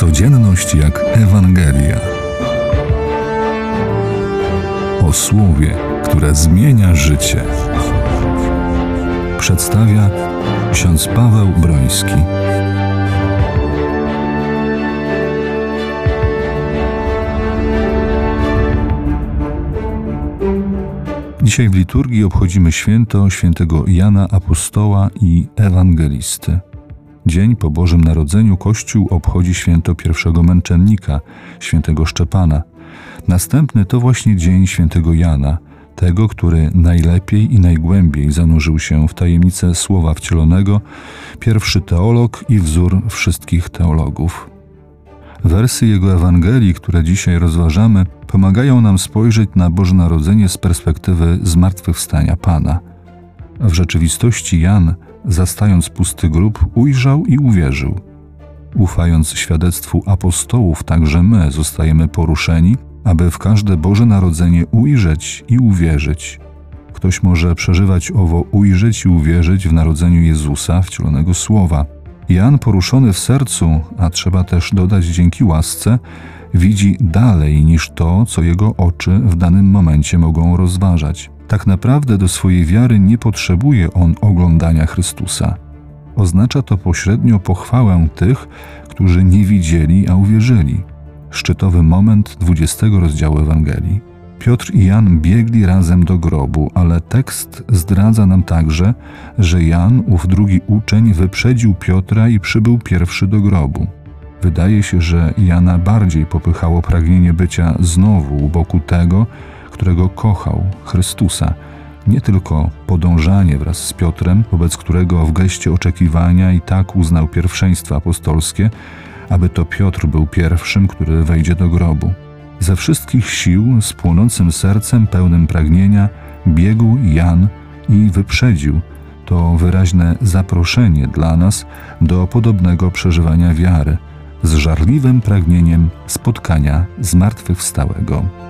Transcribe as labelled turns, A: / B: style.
A: Codzienność jak Ewangelia. O słowie, które zmienia życie. Przedstawia ksiądz Paweł Broński. Dzisiaj w liturgii obchodzimy święto świętego Jana Apostoła i Ewangelisty. Dzień po Bożym Narodzeniu Kościół obchodzi święto pierwszego męczennika, świętego Szczepana. Następny to właśnie dzień świętego Jana, tego, który najlepiej i najgłębiej zanurzył się w tajemnicę Słowa Wcielonego, pierwszy teolog i wzór wszystkich teologów. Wersy jego Ewangelii, które dzisiaj rozważamy, pomagają nam spojrzeć na Boże Narodzenie z perspektywy zmartwychwstania Pana. W rzeczywistości Jan, zastając pusty grób, ujrzał i uwierzył. Ufając świadectwu apostołów, także my zostajemy poruszeni, aby w każde Boże Narodzenie ujrzeć i uwierzyć. Ktoś może przeżywać owo ujrzeć i uwierzyć w narodzeniu Jezusa, wcielonego Słowa. Jan, poruszony w sercu, a trzeba też dodać dzięki łasce, widzi dalej niż to, co jego oczy w danym momencie mogą rozważać. Tak naprawdę do swojej wiary nie potrzebuje on oglądania Chrystusa. Oznacza to pośrednio pochwałę tych, którzy nie widzieli, a uwierzyli. Szczytowy moment 20 rozdziału Ewangelii. Piotr i Jan biegli razem do grobu, ale tekst zdradza nam także, że Jan, ów drugi uczeń, wyprzedził Piotra i przybył pierwszy do grobu. Wydaje się, że Jana bardziej popychało pragnienie bycia znowu u boku tego, którego kochał, Chrystusa. Nie tylko podążanie wraz z Piotrem, wobec którego w geście oczekiwania i tak uznał pierwszeństwo apostolskie, aby to Piotr był pierwszym, który wejdzie do grobu. Ze wszystkich sił, z płonącym sercem, pełnym pragnienia, biegł Jan i wyprzedził to wyraźne zaproszenie dla nas do podobnego przeżywania wiary, z żarliwym pragnieniem spotkania zmartwychwstałego.